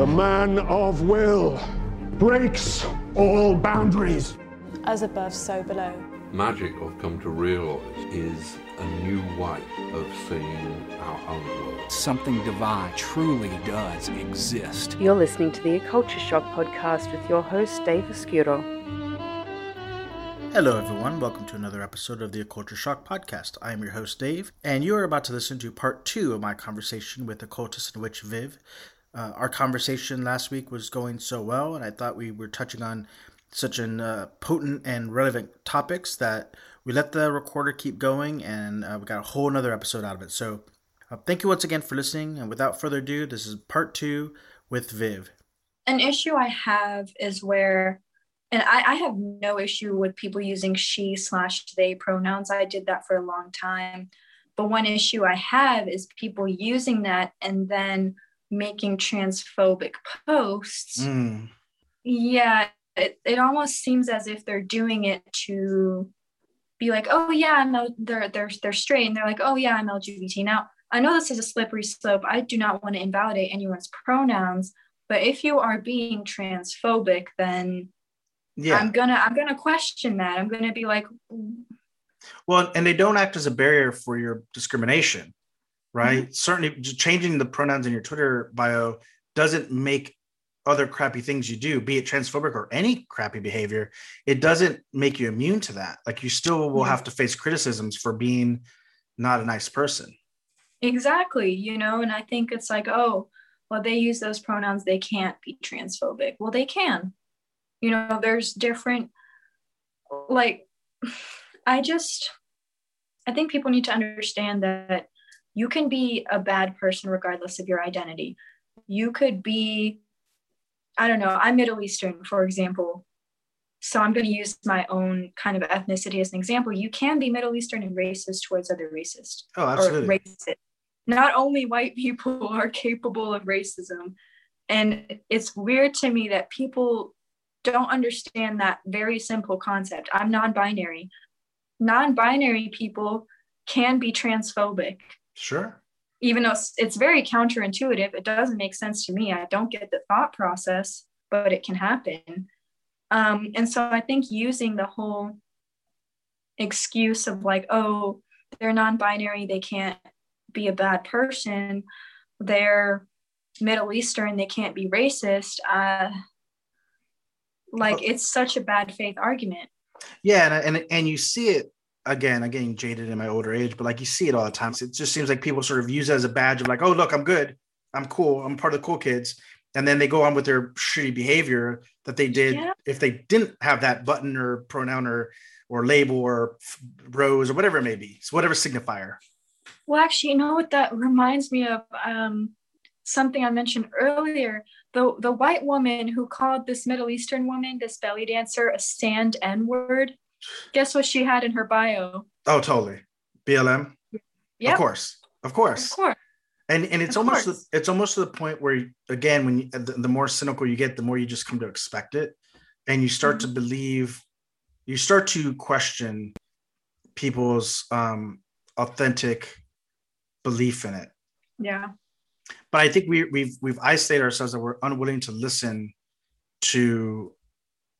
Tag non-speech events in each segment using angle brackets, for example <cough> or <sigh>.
The man of will breaks all boundaries. As above, so below. Magic, I've come to realize, is a new way of seeing our own world. Something divine truly does exist. You're listening to the Occulture Shock podcast with your host, Dave Oscuro. Hello, everyone. Welcome to another episode of the Occulture Shock podcast. I am your host, Dave, and you are about to listen to part two of my conversation with occultist and witch Viv. Uh, our conversation last week was going so well, and I thought we were touching on such an uh, potent and relevant topics that we let the recorder keep going, and uh, we got a whole another episode out of it. So, uh, thank you once again for listening. And without further ado, this is part two with Viv. An issue I have is where, and I, I have no issue with people using she slash they pronouns. I did that for a long time. But one issue I have is people using that and then making transphobic posts. Mm. Yeah, it, it almost seems as if they're doing it to be like, oh yeah, I'm they're they're they're straight, and they're like, oh yeah, I'm LGBT. Now I know this is a slippery slope. I do not want to invalidate anyone's pronouns, but if you are being transphobic, then Yeah. I'm gonna I'm gonna question that. I'm gonna be like, Well, and they don't act as a barrier for your discrimination, Mm-hmm. right? Certainly, just changing the pronouns in your Twitter bio doesn't make other crappy things you do, be it transphobic or any crappy behavior, it doesn't make you immune to that. Like you still will have to face criticisms for being not a nice person. Exactly, you know, and I think it's like, oh, well, they use those pronouns, they can't be transphobic. Well, they can. You know, there's different, like, <sighs> I just, I think people need to understand that you can be a bad person regardless of your identity. You could be, I don't know, I'm Middle Eastern, for example. So I'm going to use my own kind of ethnicity as an example. You can be Middle Eastern and racist towards other racists Oh, or racist. Not only white people <laughs> are capable of racism, and it's weird to me that people don't understand that very simple concept. I'm non-binary. Non-binary people can be transphobic, Sure. even though it's, it's very counterintuitive. It doesn't make sense to me. I don't get the thought process, but it can happen. Um, and so I think using the whole excuse of like, oh, they're non-binary, they can't be a bad person, they're Middle Eastern, they can't be racist. Uh, like it's such a bad faith argument. Yeah, and and and you see it again. I'm getting jaded in my older age, but like you see it all the time. It just seems like people sort of use it as a badge of like, oh look, I'm good, I'm cool, I'm part of the cool kids, and then they go on with their shitty behavior that they did Yeah. if they didn't have that button or pronoun or or label or rose or whatever it may be. So whatever signifier. Well, actually, you know what that reminds me of? Um, something I mentioned earlier. The the white woman who called this Middle Eastern woman, this belly dancer, a stand N word. Guess what she had in her bio? Oh, totally. BLM. Yep, Of course. Of course. Of course. and and it's Of almost course. it's almost to the point where again when you, the, the more cynical you get the more you just come to expect it and you start Mm-hmm. to believe you start to question people's um authentic belief in it Yeah. but i think we, we've we've isolated ourselves that we're unwilling to listen to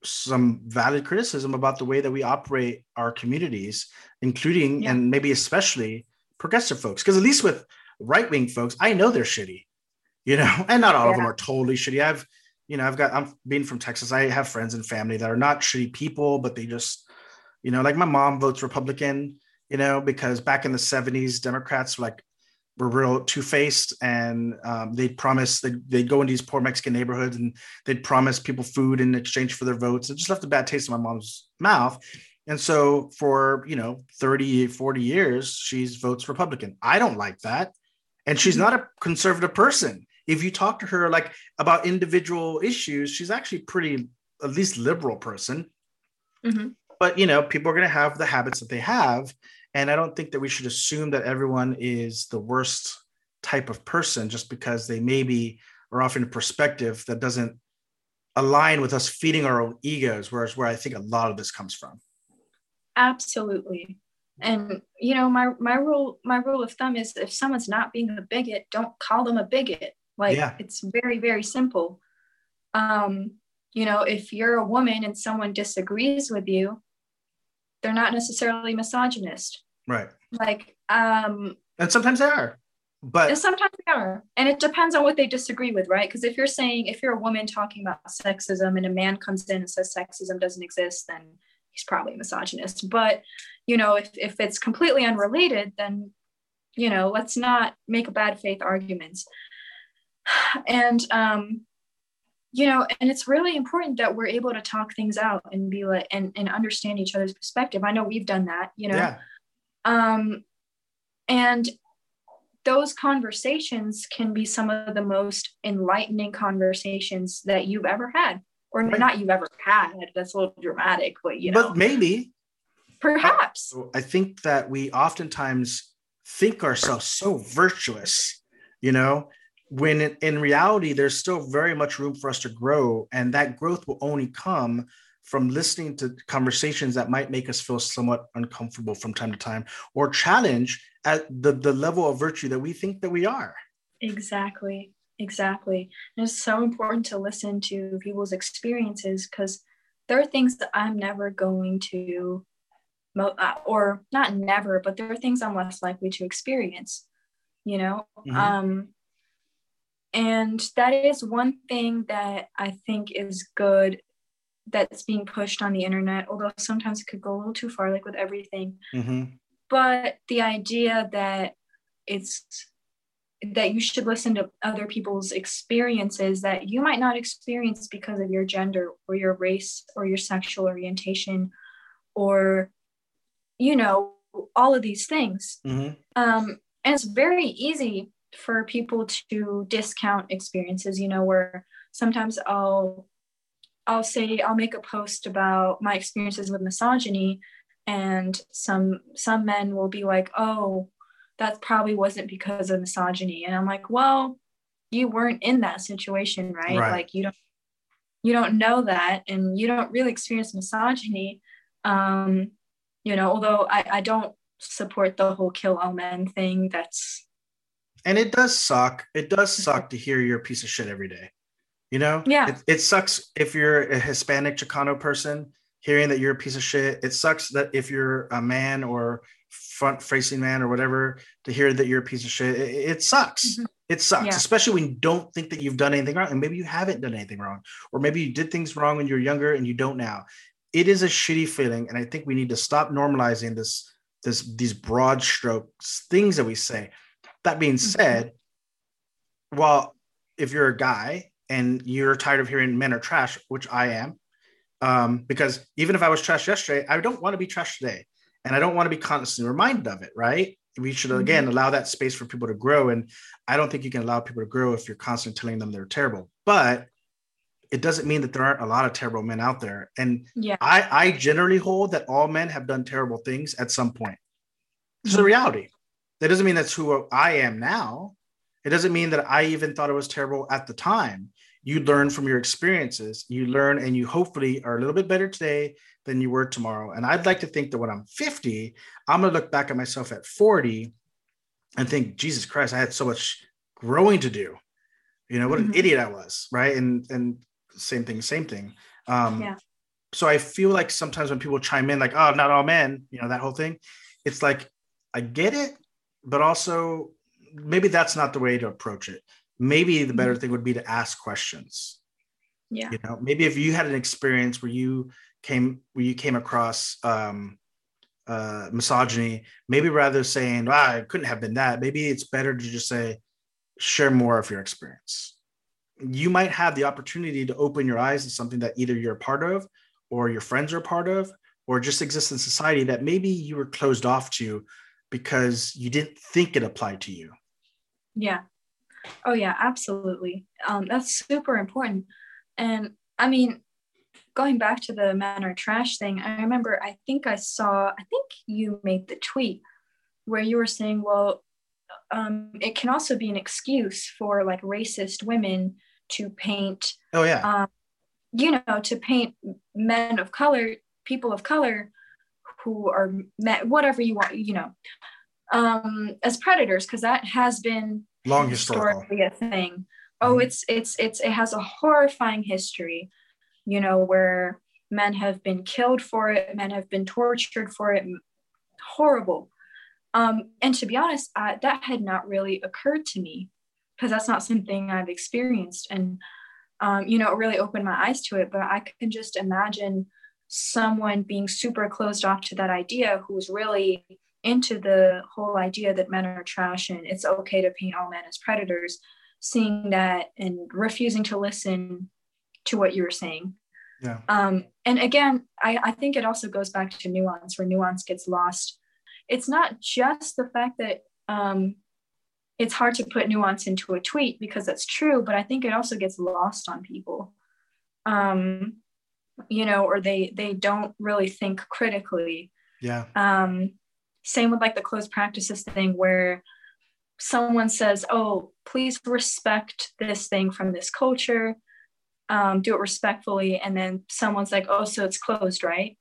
some valid criticism about the way that we operate our communities including Yeah. and maybe especially progressive folks. Because at least with right-wing folks i know they're shitty you know <laughs> and not all of them are totally shitty. I've you know i've got i'm being from texas. I have friends and family that are not shitty people but they just you know like my mom votes republican you know because back in the 70s democrats were like were real two-faced and um, they'd promise they'd, they'd go into these poor mexican neighborhoods and they'd promise people food in exchange for their votes. It just left a bad taste in my mom's mouth. And so for you know 30 40 years she's votes republican. I don't like that. And she's not a conservative person. If you talk to her like about individual issues she's actually pretty at least liberal person. Mhm. but you know people are going to have the habits that they have and i don't think that we should assume that everyone is the worst type of person just because they maybe are offering a perspective that doesn't align with us feeding our own egos whereas where i think a lot of this comes from Absolutely. And you know, my my rule my rule of thumb is if someone's not being a bigot, don't call them a bigot. Like Yeah. it's very, very simple. Um, you know, if you're a woman and someone disagrees with you, they're not necessarily misogynist. Right. Like, um, And sometimes they are. But sometimes they are. And it depends on what they disagree with, right? Because if you're saying, if you're a woman talking about sexism and a man comes in and says sexism doesn't exist, then he's probably a misogynist. But, you know, if, if it's completely unrelated, then, you know, let's not make a bad faith arguments. <sighs> And, um, you know, and it's really important that we're able to talk things out and be like, and, and understand each other's perspective. I know we've done that, you know, yeah. um, and those conversations can be some of the most enlightening conversations that you've ever had or Right. not you've ever had that's a little dramatic but you know But maybe perhaps So I think that we oftentimes think ourselves so virtuous, you know, when in, in reality, there's still very much room for us to grow. And that growth will only come from listening to conversations that might make us feel somewhat uncomfortable from time to time or challenge at the, the level of virtue that we think that we are. exactly exactly and it's so important to listen to people's experiences because there are things that i'm never going to mo- uh, or not never but there are things i'm less likely to experience you know Mhm. um and that is one thing that i think is good that's being pushed on the internet although sometimes it could go a little too far like with everything Mhm. but the idea that it's that you should listen to other people's experiences that you might not experience because of your gender or your race or your sexual orientation or you know all of these things Mhm. um, and it's very easy for people to discount experiences you know where sometimes i'll i'll say i'll make a post about my experiences with misogyny and some some men will be like oh that probably wasn't because of misogyny. And i'm like well you weren't in that situation right, Right. like you don't you don't know that and you don't really experience misogyny. Um you know although i i don't support the whole kill all men thing that's And it does suck. It does suck to hear you're a piece of shit every day. You know? Yeah. It, it sucks if you're a Hispanic Chicano person hearing that you're a piece of shit. It sucks that if you're a man or front facing man or whatever to hear that you're a piece of shit. It, it sucks. Mhm. It sucks, Yeah. especially when you don't think that you've done anything wrong. And maybe you haven't done anything wrong. Or maybe you did things wrong when you were younger and you don't now. It is a shitty feeling. And I think we need to stop normalizing this, this, these broad strokes, things that we say. That being Mhm. said, well, if you're a guy and you're tired of hearing men are trash, which I am, um, because even if I was trash yesterday, I don't want to be trash today, and I don't want to be constantly reminded of it. Right? We should again allow that space for people to grow, and I don't think you can allow people to grow if you're constantly telling them they're terrible. But it doesn't mean that there aren't a lot of terrible men out there, and yeah I, I generally hold that all men have done terrible things at some point. It's the reality. That doesn't mean that's who I am now. It doesn't mean that I even thought it was terrible at the time. You learn from your experiences. You learn and you hopefully are a little bit better today than you were tomorrow. And I'd like to think that when I'm 50, I'm going to look back at myself at 40 and think, Jesus Christ, I had so much growing to do. You know, what an Mhm. idiot I was. Right. And, and same thing, same thing. Um, Yeah. So I feel like sometimes when people chime in, like, oh, not all men, you know, that whole thing, it's like, I get it, but also maybe that's not the way to approach it. Maybe the better thing would be to ask questions. yeah You know, maybe if you had an experience where you came where you came across um, uh, misogyny, maybe rather saying, "Ah, it couldn't have been that," maybe it's better to just say, "Share more of your experience." You might have the opportunity to open your eyes to something that either you're a part of, or your friends are a part of, or just exists in society that maybe you were closed off to because you didn't think it applied to you. Yeah. Oh yeah, absolutely. Um, that's super important. And I mean, going back to the men are trash thing, I remember I think I saw, I think you made the tweet where you were saying, well, um, it can also be an excuse for like racist women to paint, Oh yeah, um, you know, to paint men of color, people of color who are men, whatever you want, you know, um, as predators, because that has been long historical. historically a thing. Oh, Mhm. it's it's it's it has a horrifying history, you know, where men have been killed for it, men have been tortured for it. Horrible. Um, and to be honest, I, that had not really occurred to me because that's not something I've experienced. And um, you know, it really opened my eyes to it. But I can just imagine someone being super closed off to that idea who's really into the whole idea that men are trash and it's okay to paint all men as predators, seeing that and refusing to listen to what you were saying. Yeah. Um, and again, I, I think it also goes back to nuance where nuance gets lost. It's not just the fact that um, it's hard to put nuance into a tweet because that's true, but I think it also gets lost on people. Um, you know, or they they don't really think critically. Yeah. Um, same with like the closed practices thing where someone says, "Oh, please respect this thing from this culture. Um, do it respectfully," and then someone's like, "Oh, so it's closed, right?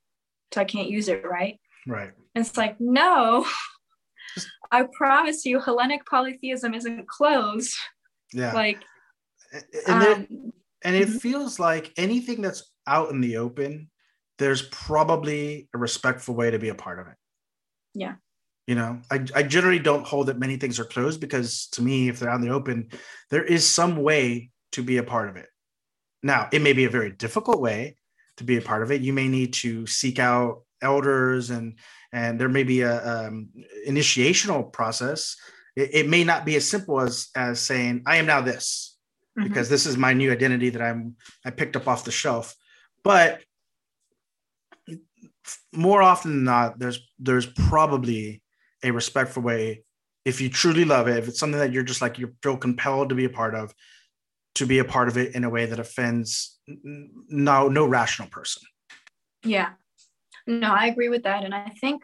So I can't use it, right?" Right. And it's like, no. <laughs> I promise you, Hellenic polytheism isn't closed. Yeah. Like, and there, um, and it Mhm. feels like anything that's out in the open, there's probably a respectful way to be a part of it. Yeah. You know, I, I generally don't hold that many things are closed because to me, if they're out in the open, there is some way to be a part of it. Now, it may be a very difficult way to be a part of it. You may need to seek out elders and and there may be a um, initiational process. It, it may not be as simple as as saying, I am now this mhm. because this is my new identity that I'm I picked up off the shelf. But more often than not, there's there's probably a respectful way if you truly love it, if it's something that you're just like you feel compelled to be a part of, to be a part of it in a way that offends no no rational person. Yeah. No, I agree with that. And I think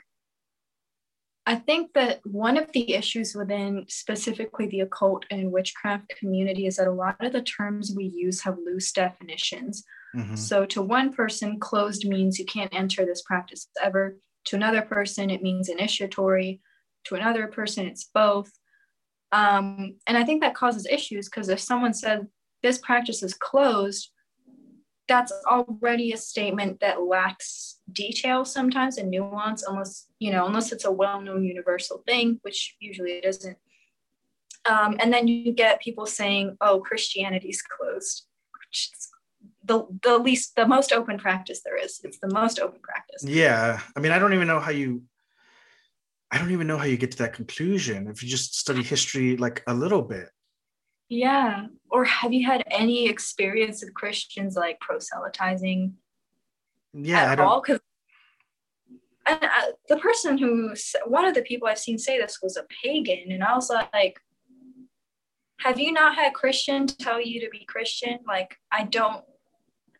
I think that one of the issues within specifically the occult and witchcraft community is that a lot of the terms we use have loose definitions. Mhm. So to one person, closed means you can't enter this practice ever. To another person, it means initiatory. To another person, it's both. Um, and I think that causes issues because if someone said this practice is closed, that's already a statement that lacks detail sometimes and nuance, almost, you know, unless it's a well known universal thing, which usually it isn't. Um, and then you get people saying, oh, Christianity's closed, which is the, the least, the most open practice there is. It's the most open practice. Yeah, I mean, I don't even know how you. I don't even know how you get to that conclusion if you just study history like a little bit. Yeah. Or have you had any experience with Christians like proselytizing Yeah, I at all? Because and uh, the person who one of the people I've seen say this was a pagan, and I was like, "Have you not had Christian tell you to be Christian?" Like, I don't.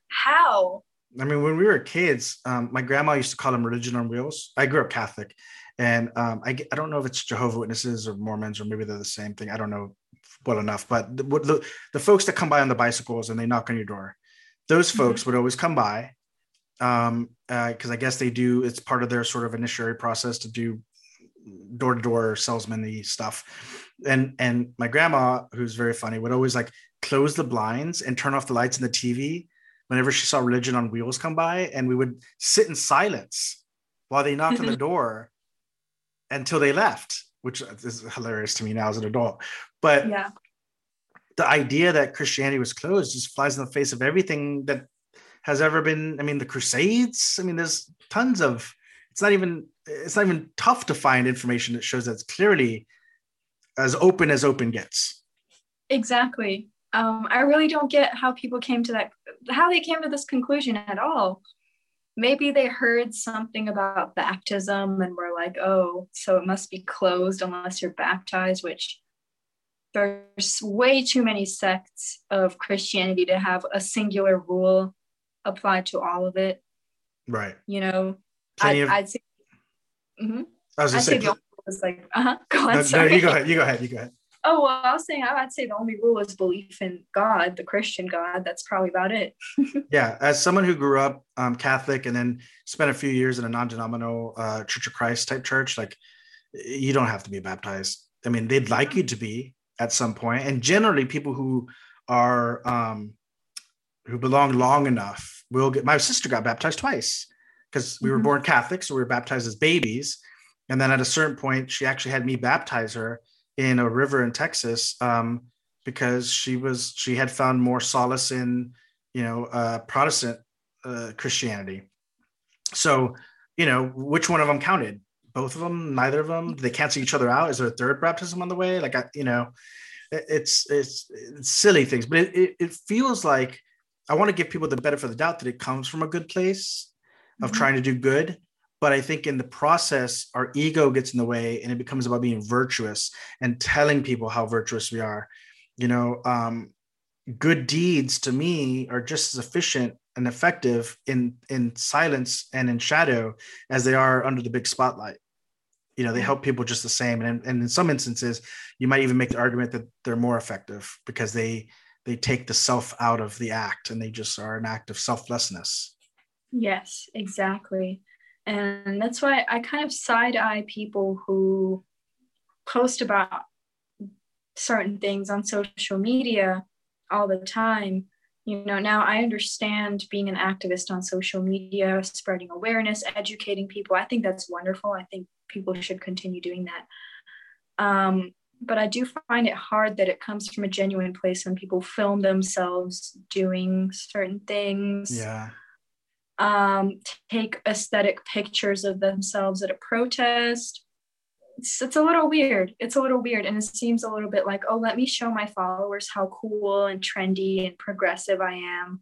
How? I mean, when we were kids, um, my grandma used to call them religion on wheels. I grew up Catholic, and um, I, I don't know if it's Jehovah Witnesses or Mormons or maybe they're the same thing. I don't know well enough, but the, the, the folks that come by on the bicycles and they knock on your door, those Mhm. folks would always come by um, because I guess they do. It's part of their sort of initiatory process to do door to door salesman stuff. And and my grandma, who's very funny, would always like close the blinds and turn off the lights in the TV whenever she saw religion on wheels come by and we would sit in silence while they knocked on the door until they left which is hilarious to me now as an adult but Yeah. the idea that christianity was closed just flies in the face of everything that has ever been i mean the crusades i mean there's tons of it's not even it's not even tough to find information that shows that it's clearly as open as open gets Exactly. Um, I really don't get how people came to that, how they came to this conclusion at all. Maybe they heard something about baptism and were like, oh, so it must be closed unless you're baptized, which there's way too many sects of Christianity to have a singular rule applied to all of it. right You know, Plenty I'd, of- I'd say, Mhm. i was gonna say say the only is like, <laughs> uh huh, go on. no, no, you go ahead you go ahead you go ahead Oh well, I was saying I'd say the only rule is belief in God, the Christian God. That's probably about it. <laughs> Yeah, as someone who grew up um, Catholic and then spent a few years in a non-denominational uh, Church of Christ type church, like you don't have to be baptized. I mean, they'd like you to be at some point, and generally, people who are um, who belong long enough will get. My sister got baptized twice because we were Mhm. born Catholic, so we were baptized as babies, and then at a certain point, she actually had me baptize her in a river in Texas um, because she was she had found more solace in you know uh, Protestant uh, Christianity. So you know which one of them counted? Both of them? Neither of them? Do they cancel each other out? Is there a third baptism on the way? Like I, you know, it- it's it's, it's silly things, but it, it, it feels like I want to give people the benefit of the doubt that it comes from a good place of Mhm. trying to do good. But I think in the process, our ego gets in the way and it becomes about being virtuous and telling people how virtuous we are. You know, um, good deeds to me are just as efficient and effective in in silence and in shadow as they are under the big spotlight. You know, they help people just the same. And, and in some instances, you might even make the argument that they're more effective because they they take the self out of the act and they just are an act of selflessness. Yes, exactly. And that's why I kind of side eye people who post about certain things on social media all the time. You know, now I understand being an activist on social media, spreading awareness, educating people. I think that's wonderful. I think people should continue doing that. Um, but I do find it hard that it comes from a genuine place when people film themselves doing certain things Yeah. Um, take aesthetic pictures of themselves at a protest. It's, it's a little weird. It's a little weird. And it seems a little bit like, oh, let me show my followers how cool and trendy and progressive I am.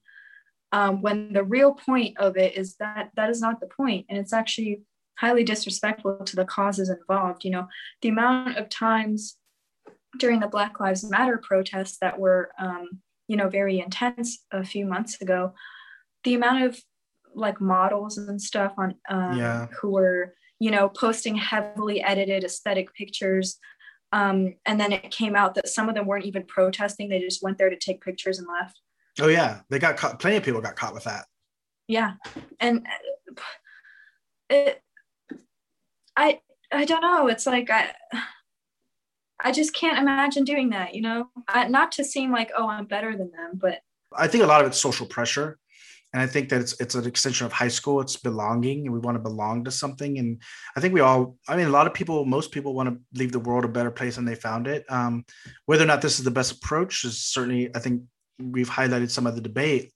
Um, when the real point of it is that that is not the point. And it's actually highly disrespectful to the causes involved. You know, the amount of times during the Black Lives Matter protests that were, um, you know, very intense a few months ago, the amount of like models and stuff on um, Yeah. who were you know posting heavily edited aesthetic pictures um, and then it came out that some of them weren't even protesting they just went there to take pictures and left Oh yeah. They got caught. Plenty of people got caught with that. yeah and uh, it i i don't know it's like i i just can't imagine doing that you know I, not to seem like oh i'm better than them but I think a lot of it's social pressure. And I think that it's it's an extension of high school. It's belonging, and we want to belong to something. And I think we all, I mean, a lot of people, most people want to leave the world a better place than they found it. Um, whether or not this is the best approach is certainly, I think we've highlighted some of the debate.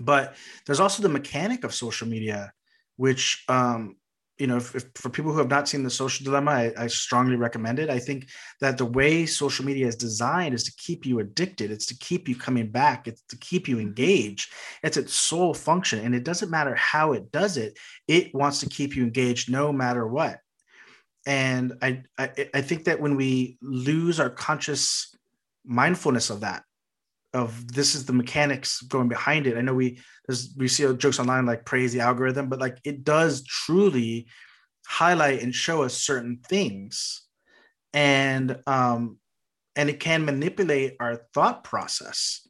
But there's also the mechanic of social media, which um, you know, if, if, for people who have not seen the social dilemma, I, I strongly recommend it. I think that the way social media is designed is to keep you addicted. It's to keep you coming back. It's to keep you mm-hmm. engaged. It's its sole function, and it doesn't matter how it does it. It wants to keep you engaged no matter what. And I, I, I think that when we lose our conscious mindfulness of that, of this is the mechanics going behind it. I know we there's we see jokes online like praise the algorithm, but like it does truly highlight and show us certain things, and um, and it can manipulate our thought process.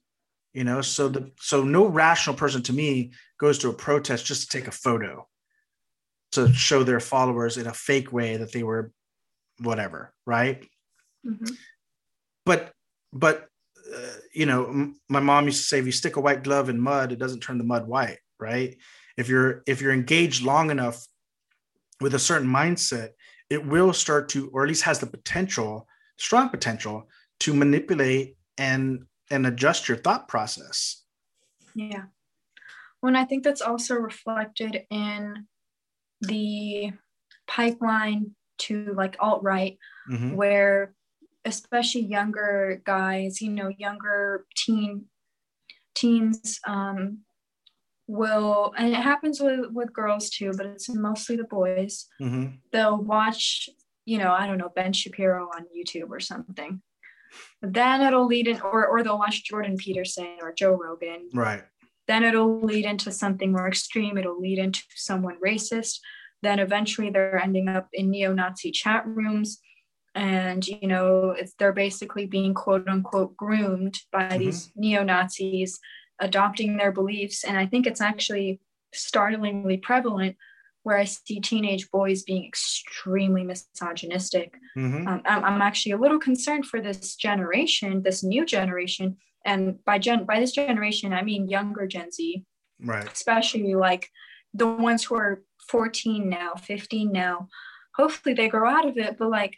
You know, so the so no rational person to me goes to a protest just to take a photo to show their followers in a fake way that they were whatever, right? Mhm. But but uh, you know, m- my mom used to say, if you stick a white glove in mud, it doesn't turn the mud white, right? If you're if you're engaged long enough with a certain mindset, it will start to, or at least has the potential, strong potential, to manipulate and and adjust your thought process. Yeah. Well, and I think that's also reflected in the pipeline to like alt right, Mhm. where especially younger guys, you know, younger teen teens um, will, and it happens with with girls too, but it's mostly the boys. Mhm. They'll watch, you know, I don't know, Ben Shapiro on YouTube or something. Then it'll lead in, or or they'll watch Jordan Peterson or Joe Rogan, Right. then it'll lead into something more extreme it'll lead into someone racist then eventually they're ending up in neo-nazi chat rooms and you know it's they're basically being quote unquote groomed by Mhm. these neo-nazis adopting their beliefs. And i think it's actually startlingly prevalent where i see teenage boys being extremely misogynistic. Mhm. um, I'm, I'm actually a little concerned for this generation, this new generation, and by gen by this generation i mean younger gen z right. especially like the ones who are 14 now 15 now. Hopefully they grow out of it but like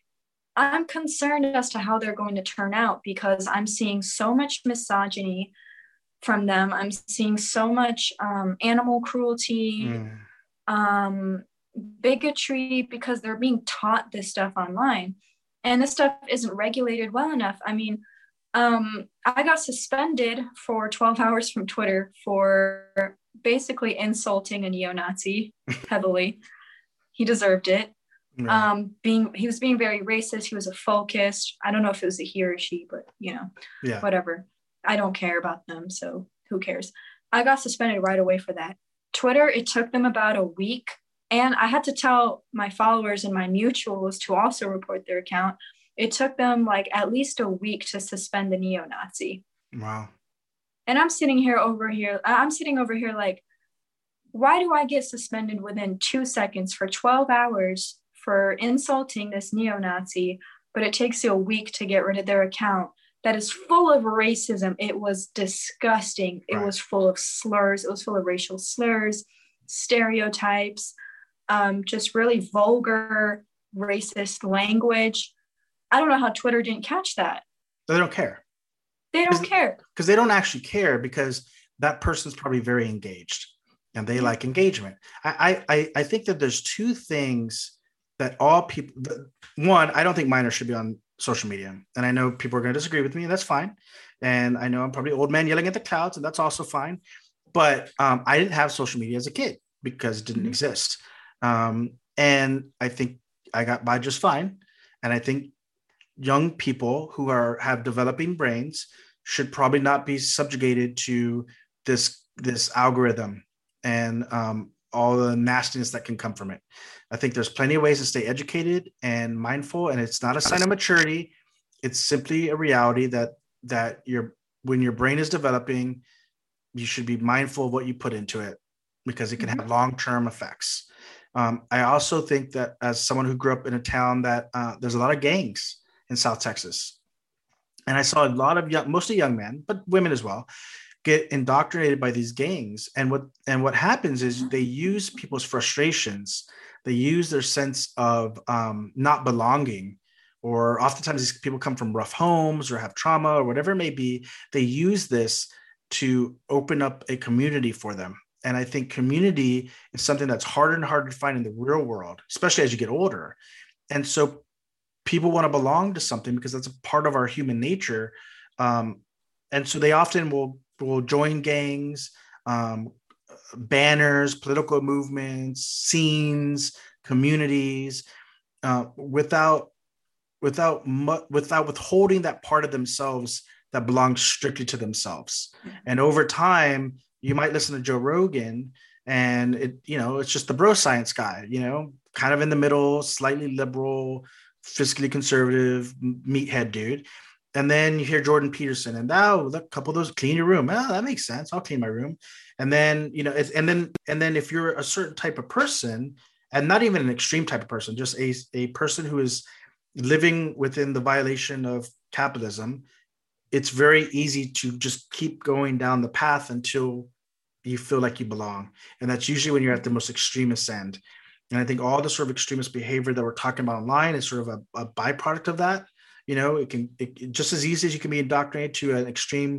i'm concerned as to how they're going to turn out because i'm seeing so much misogyny from them. I'm seeing so much um, animal cruelty Mm. um, bigotry because they're being taught this stuff online. And this stuff isn't regulated well enough. I mean um, i got suspended for 12 hours from twitter for basically insulting a neo-nazi heavily. He deserved it Yeah. um, being he was being very racist he was a folkist i don't know if it was a he or she but you know yeah. whatever. I don't care about them, so who cares? I got suspended right away for that. Twitter, it took them about a week, and I had to tell my followers and my mutuals to also report their account. It took them like at least a week to suspend the neo Nazi. Wow. And I'm sitting here over here, I'm sitting over here like, why do I get suspended within two seconds for 12 hours for insulting this neo Nazi, but it takes you a week to get rid of their account? that is full of racism. It was disgusting. It was full of slurs. It was full of racial slurs, stereotypes, um, just really vulgar, racist language. I don't know how Twitter didn't catch that. They don't care They don't care. because they don't actually care because that person's probably very engaged and they like engagement. I I- I think that there's two things that all people. One, I don't think minors should be on social media, and I know people are going to disagree with me, and that's fine. And I know I'm probably old man yelling at the clouds, and that's also fine. But um, I didn't have social media as a kid because it didn't Mhm. exist, um, and I think I got by just fine. And I think young people who are have developing brains should probably not be subjugated to this this algorithm and um, all the nastiness that can come from it. I think there's plenty of ways to stay educated and mindful, and it's not a sign of maturity. It's simply a reality that that your when your brain is developing, you should be mindful of what you put into it because it can have long term effects. Um, I also think that as someone who grew up in a town that uh, there's a lot of gangs in South Texas, and I saw a lot of young, mostly young men, but women as well, get indoctrinated by these gangs. And what and what happens is they use people's frustrations, they use their sense of um, not belonging, or oftentimes these people come from rough homes or have trauma or whatever it may be. They use this to open up a community for them. And I think community is something that's harder and harder to find in the real world, especially as you get older. And so people want to belong to something because that's a part of our human nature. Um, and so they often will will join gangs, um, banners, political movements, scenes, communities, uh, without without mu- without withholding that part of themselves that belongs strictly to themselves. And over time, you might listen to Joe Rogan, and it you know it's just the bro science guy, you know, kind of in the middle, slightly liberal, fiscally conservative meathead dude. And then you hear Jordan Peterson, and oh, now a couple of those clean your room. Oh, that makes sense. I'll clean my room. And then you know, and then and then if you're a certain type of person, and not even an extreme type of person, just a a person who is living within the violation of capitalism, it's very easy to just keep going down the path until you feel like you belong. And that's usually when you're at the most extremist end. And I think all the sort of extremist behavior that we're talking about online is sort of a, a byproduct of that. You know, it can it, just as easy as you can be indoctrinated to an extreme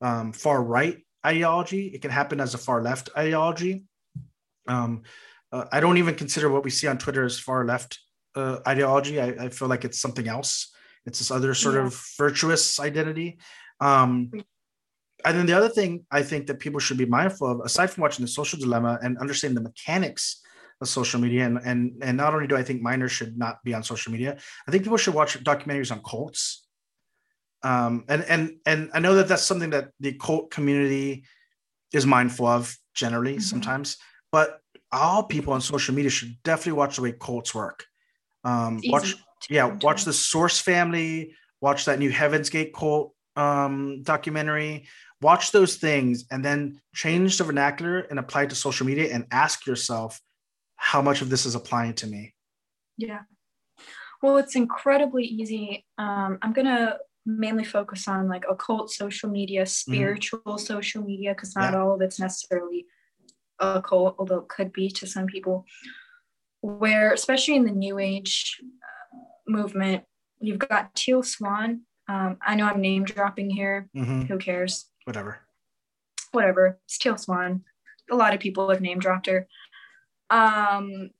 um, far right ideology, it can happen as a far left ideology. Um, uh, I don't even consider what we see on Twitter as far left uh, ideology. I, I feel like it's something else. It's this other sort Yeah. of virtuous identity. Um, and then the other thing I think that people should be mindful of, aside from watching the social dilemma and understanding the mechanics social media, and and and not only do I think minors should not be on social media, I think people should watch documentaries on cults. Um, and and and I know that that's something that the cult community is mindful of generally Mhm. sometimes, but all people on social media should definitely watch the way cults work. Um, watch yeah watch the source family watch that new heaven's gate cult um, documentary watch those things and then change the vernacular and apply it to social media and ask yourself how much of this is applying to me Yeah. Well, it's incredibly easy. Um, I'm gonna mainly focus on like occult social media, spiritual social media, because not Yeah. all of it's necessarily occult, although it could be to some people. Where, especially in the New Age uh, movement, you've got Teal Swan. Um, I know I'm name dropping here. Mhm. Who cares? Whatever. whatever. It's Teal Swan. A lot of people have name dropped her. Um,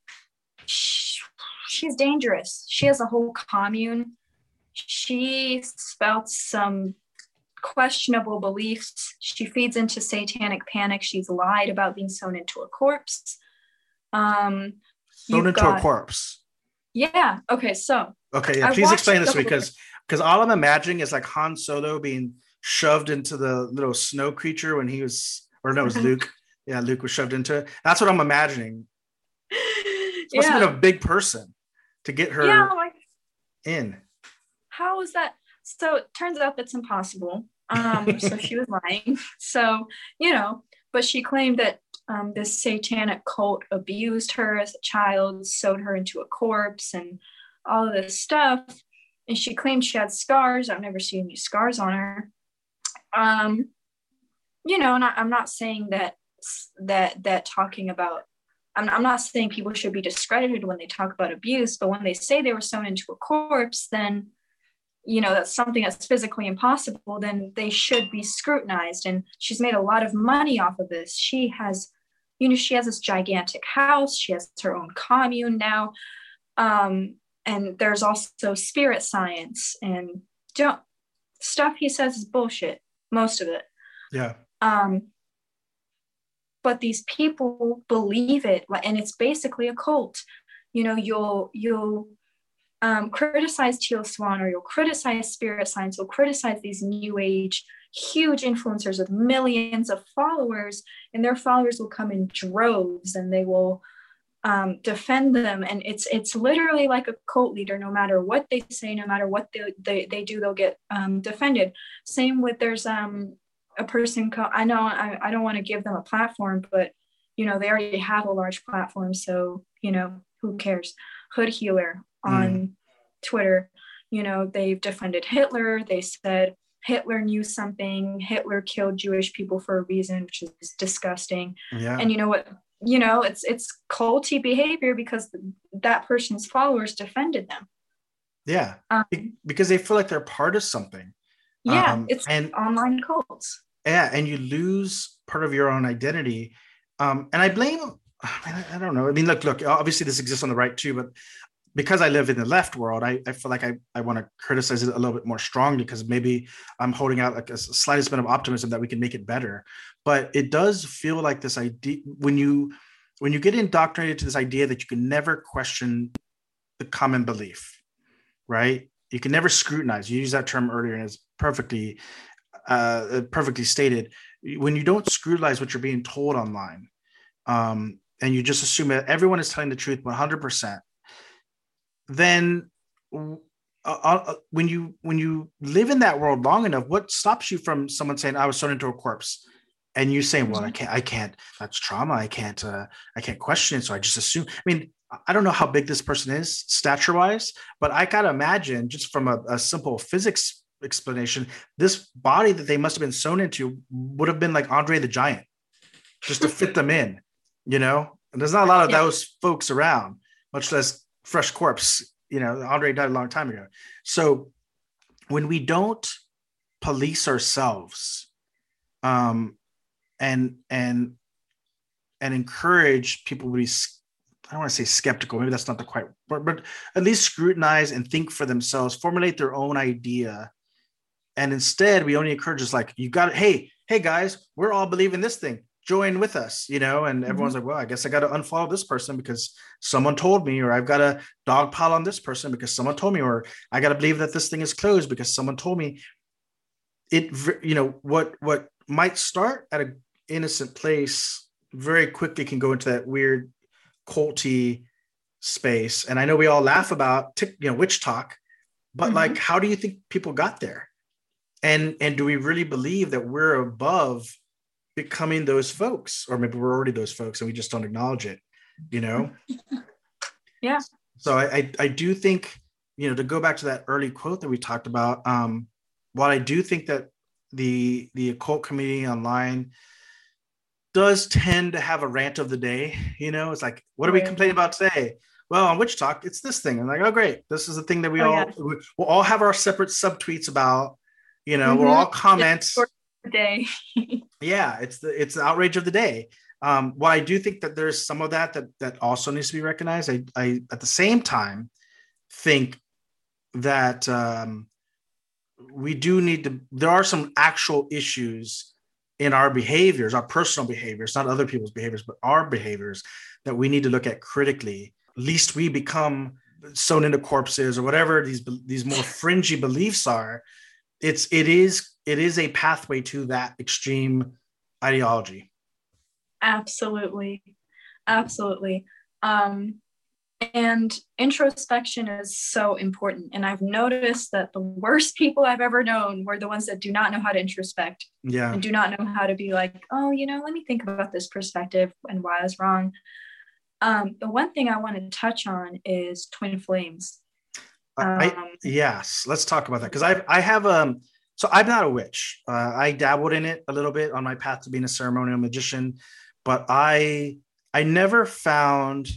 sh- she's dangerous. She has a whole commune. She spouts some questionable beliefs. She feeds into satanic panic. She's lied about being sewn into a corpse. Um, sewn into a corpse. yeah. Okay. So Okay, yeah, please explain this to me because because all I'm imagining is like Han Solo being shoved into the little snow creature when he was, or no, it was <laughs> Luke. Yeah, Luke was shoved into it. That's what I'm imagining. <laughs> It must have been a big person to get her yeah. Like in. how is that? So it turns out that's impossible. <laughs> Um so she was lying. So you know but she claimed that um, this satanic cult abused her as a child sewed her into a corpse and all of this stuff. And she claimed she had scars. I've never seen any scars on her. Um you know and I, i'm not saying that that that talking about I'm, I'm not saying people should be discredited when they talk about abuse, but when they say they were sewn into a corpse, then you know that's something that's physically impossible. Then they should be scrutinized. And she's made a lot of money off of this. She has, you know, she has this gigantic house. She has her own commune now, um, and there's also spirit science and don't stuff he says is bullshit. Most of it. Yeah. Um, but these people believe it and it's basically a cult. You know you'll you'll um, criticize teal swan or you'll criticize spirit science you'll criticize these new age huge influencers with millions of followers and their followers will come in droves and they will um, defend them. And it's it's literally like a cult leader. No matter what they say no matter what they, they, they do they'll get um, defended. Same with there's um a person co- i know I, I don't want to give them a platform but you know they already have a large platform so you know who cares hood healer on twitter you know they've defended hitler they said hitler knew something hitler killed jewish people for a reason which is disgusting Yeah. and you know what you know it's it's culty behavior because that person's followers defended them yeah. um, because they feel like they're part of something. Yeah Um, it's and online cults yeah, and you lose part of your own identity. Um, and I blame I, mean, I, I don't know. I mean, look, look, obviously this exists on the right too, but because I live in the left world, I, I feel like I, I want to criticize it a little bit more strongly because maybe I'm holding out like a slightest bit of optimism that we can make it better. But it does feel like this idea when you when you get indoctrinated to this idea that you can never question the common belief, right? You can never scrutinize. You used that term earlier, and it's perfectly uh, perfectly stated. When you don't scrutinize what you're being told online, um, and you just assume that everyone is telling the truth 100%, then uh, uh, when you when you live in that world long enough, what stops you from someone saying, "I was thrown into a corpse"? and you saying well i can't i can't that's trauma i can't uh, i can't question it so i just assume i mean i don't know how big this person is stature wise but i gotta imagine just from a, a simple physics explanation this body that they must have been sewn into would have been like andre the giant just to fit them in you know and there's not a lot of Yeah. those folks around much less fresh corpse you know andre died a long time ago so when we don't police ourselves um and and and encourage people to be i don't want to say skeptical maybe that's not the quite word but at least scrutinize and think for themselves formulate their own idea. And instead we only encourage us like you got it. Hey hey guys we're all believing this thing. Join with us you know? And mm-hmm. everyone's like well i guess i got to unfollow this person because someone told me or i've got to dogpile on this person because someone told me or i got to believe that this thing is closed because someone told me. It you know what what might start at an innocent place very quickly can go into that weird culty space and i know we all laugh about tick- you know WitchTok but Mhm. like how do you think people got there and and do we really believe that we're above becoming those folks or maybe we're already those folks and we just don't acknowledge it you know <laughs> Yeah. so I, I i do think you know to go back to that early quote that we talked about um while I do think that the the occult community online does tend to have a rant of the day, you know, it's like, what are we complaining about today? Well, on WitchTok, it's this thing. I'm like, oh, great. This is the thing that we Oh, all yeah. we, we'll all have our separate subtweets about. You know, Mhm. we'll all comment. day. <laughs> yeah it's the it's the outrage of the day um well i do think that there's some of that that that also needs to be recognized i i at the same time think that um we do need to there are some actual issues in our behaviors our personal behaviors not other people's behaviors but our behaviors that we need to look at critically least we become sewn into corpses or whatever these these more <laughs> fringy beliefs are it's it is it is a pathway to that extreme ideology Absolutely. Absolutely. Um, and introspection is so important. And I've noticed that the worst <laughs> people I've ever known were the ones that do not know how to introspect yeah and do not know how to be like, oh, you know, let me think about this perspective and why I was wrong. Um, the one thing I want to touch on is twin flames. I, Um, yes let's talk about that because i i have um so i'm not a witch uh, i dabbled in it a little bit on my path to being a ceremonial magician but i i never found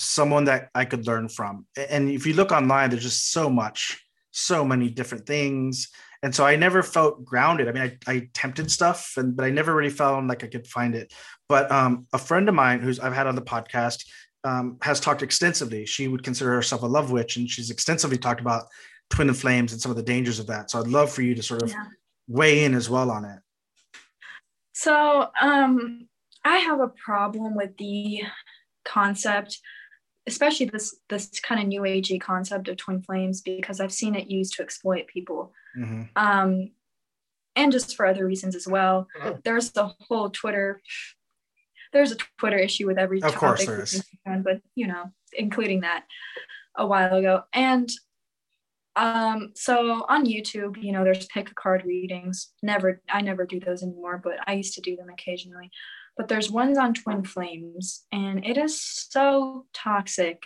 someone that i could learn from and if you look online there's just so much so many different things and so i never felt grounded i mean i, I attempted stuff and but i never really found like i could find it but um, a friend of mine who's i've had on the podcast um, has talked extensively. She would consider herself a love witch, and she's extensively talked about twin flames and some of the dangers of that. So I'd love for you to sort of Yeah. weigh in as well on it. So um, I have a problem with the concept, especially this this kind of new agey concept of twin flames, because I've seen it used to exploit people, Mhm. um, and just for other reasons as well. Oh. There's the whole Twitter. There's a Twitter issue with every Of course topic, there is. but you know, including that a while ago, and um, so on YouTube, you know, there's pick a card readings. Never, I never do those anymore, but I used to do them occasionally. But there's ones on twin flames, and it is so toxic.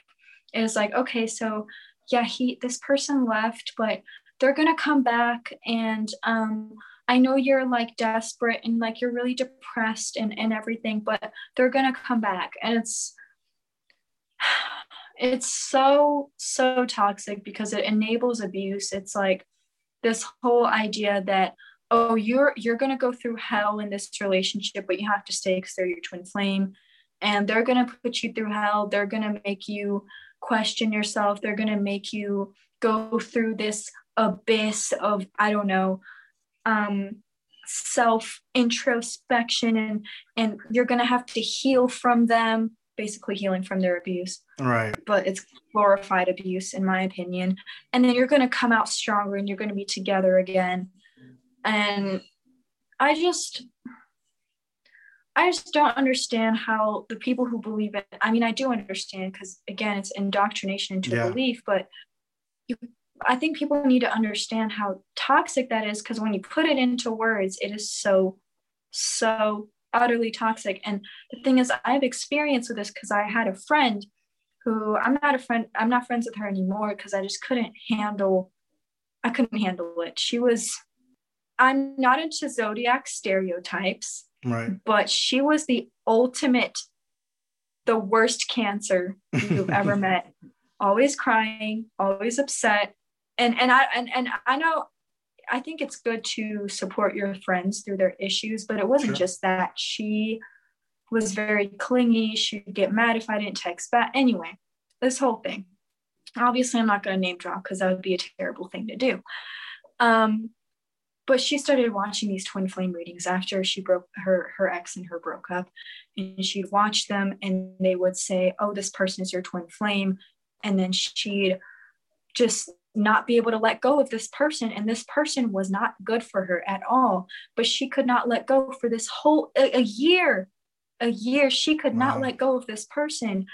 It is like, okay, so yeah, he this person left, but they're gonna come back, and um, I know you're like desperate and like you're really depressed and and everything, but they're gonna come back, and it's <sighs> it's so so toxic because it enables abuse it's like this whole idea that oh you're you're going to go through hell in this relationship but you have to stay because they're your twin flame. And they're going to put you through hell. They're going to make you question yourself. They're going to make you go through this abyss of i don't know um self introspection and and you're going to have to heal from them basically healing from their abuse. Right. but it's glorified abuse in my opinion. And then you're going to come out stronger and you're going to be together again and i just i just don't understand how the people who believe it i mean i do understand because again it's indoctrination into Yeah. belief but you i think people need to understand how toxic that is because when you put it into words it is so so utterly toxic and the thing is i have experienced with this because i had a friend who I'm not a friend, I'm not friends with her anymore because I just couldn't handle, I couldn't handle it. She was, I'm not into zodiac stereotypes, Right. but she was the ultimate, the worst cancer you've <laughs> ever met. Always crying, always upset. And and I and, and I know I think it's good to support your friends through their issues, but it wasn't Sure. just that. She was very clingy. She'd get mad if I didn't text back. Anyway, this whole thing. Obviously, I'm not going to name drop because that would be a terrible thing to do. Um, but she started watching these twin flame readings after she broke her her ex and her broke up, and she'd watch them, and they would say, "Oh, this person is your twin flame," and then she'd just not be able to let go of this person. And this person was not good for her at all but she could not let go for this whole a, a year a year. She could not let go of this person.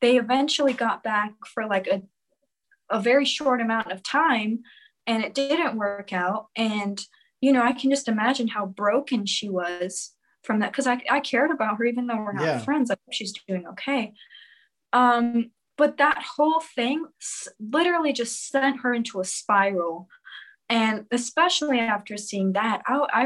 They eventually got back for like a a very short amount of time and it didn't work out. And you know i can just imagine how broken she was from that because I, I cared about her even though we're not Yeah. friends i hope she's doing okay. Um but that whole thing s- literally just sent her into a spiral. And especially after seeing that I, I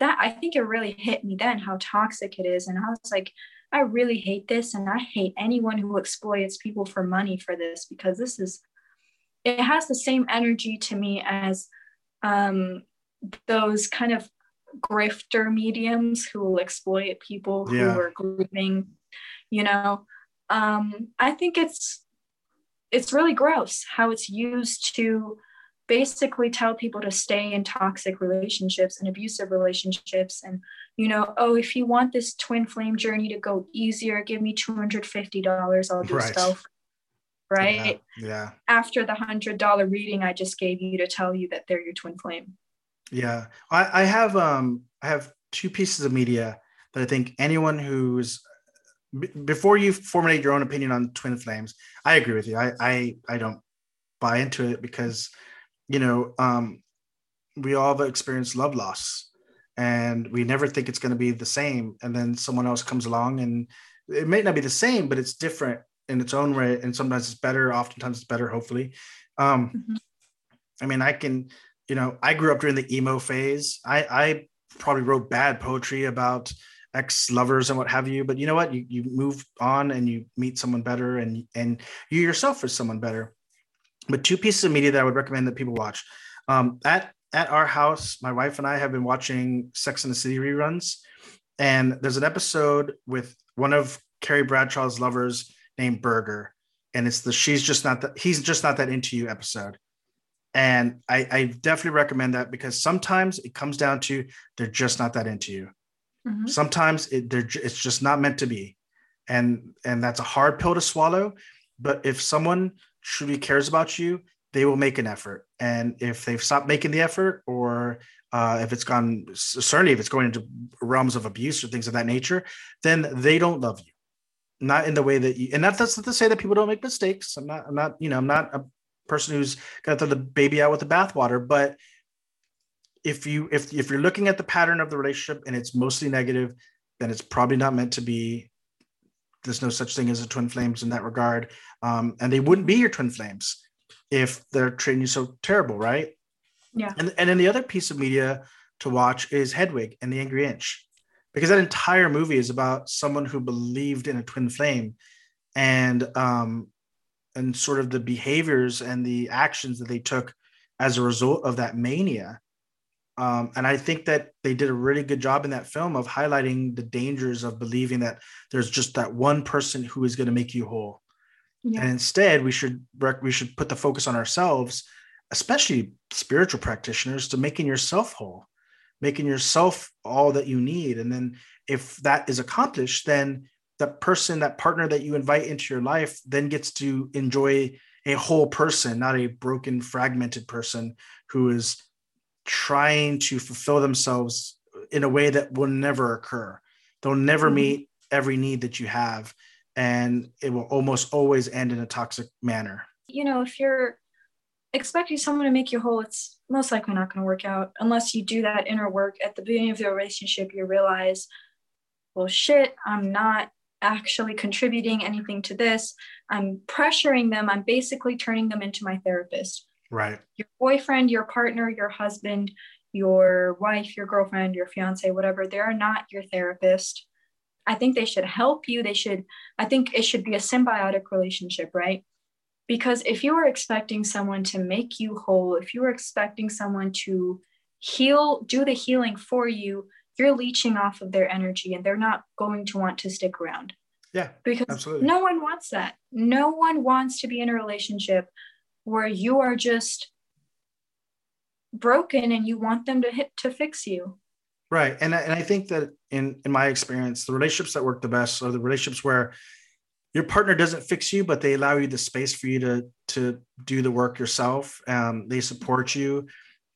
that i think it really hit me then how toxic it is. And i was like i really hate this and i hate anyone who exploits people for money for this because this is it has the same energy to me as um, those kind of grifter mediums who will exploit people who Yeah. are grieving you know um, i think it's it's really gross how it's used to basically tell people to stay in toxic relationships and abusive relationships and you know oh if you want this twin flame journey to go easier give me $250 i'll do Right. stuff right Yeah. yeah. after the hundred dollar reading I just gave you to tell you that they're your twin flame. Yeah, I, I have um I have two pieces of media that I think anyone who's b- before you formulate your own opinion on twin flames, I agree with you. I I, I don't buy into it because you know um we all have experienced love loss and we never think it's going to be the same and then someone else comes along and it may not be the same but it's different in its own way and sometimes it's better oftentimes it's better hopefully. Um Mhm. i mean i can you know i grew up during the emo phase. I i probably wrote bad poetry about ex lovers and what have you but you know what? You you move on and you meet someone better and and you yourself are someone better. But two pieces of media that i would recommend that people watch. Um at at our house my wife and i have been watching Sex and the City reruns and there's an episode with one of carrie bradshaw's lovers named Berger and it's the she's just not that he's just not that into you episode. And I, I definitely recommend that because sometimes it comes down to they're just not that into you. Mhm. sometimes it they're, it's just not meant to be. And and that's a hard pill to swallow. But if someone truly cares about you they will make an effort. And if they've stopped making the effort or uh, if it's gone certainly if it's going into realms of abuse or things of that nature then they don't love you not in the way that you and that, that's not to say that people don't make mistakes. I'm not i'm not you know i'm not a person who's gonna throw the baby out with the bathwater but if you if if you're looking at the pattern of the relationship and it's mostly negative then it's probably not meant to be. There's no such thing as a twin flames in that regard. Um, and they wouldn't be your twin flames if they're treating you so terrible right? Yeah. and and then the other piece of media to watch is hedwig and the angry inch because that entire movie is about someone who believed in a twin flame and um and sort of the behaviors and the actions that they took as a result of that mania um, and I think that they did a really good job in that film of highlighting the dangers of believing that there's just that one person who is going to make you whole. Yeah. And instead, we should rec- we should put the focus on ourselves, especially spiritual practitioners, to making yourself whole, making yourself all that you need. And then, if that is accomplished, then that person, that partner that you invite into your life, then gets to enjoy a whole person, not a broken, fragmented person who is trying to fulfill themselves in a way that will never occur. They'll never Mhm. meet every need that you have, and it will almost always end in a toxic manner. You know, if you're expecting someone to make you whole, it's most likely not going to work out unless you do that inner work at the beginning of the relationship. You realize, well, shit, I'm not actually contributing anything to this. I'm pressuring them. I'm basically turning them into my therapist. Right. your boyfriend, your partner, your husband, your wife, your girlfriend, your fiance, whatever, they are not your therapist. I think they should help you. They should, I think it should be a symbiotic relationship, right? Because if you are expecting someone to make you whole, if you are expecting someone to heal, do the healing for you, you're leeching off of their energy and they're not going to want to stick around Yeah. because Absolutely. no one wants that. No one wants to be in a relationship where you are just broken and you want them to hit to fix you. Right. And I, and I think that in in my experience, the relationships that work the best are the relationships where your partner doesn't fix you, but they allow you the space for you to to do the work yourself. Um, they support you,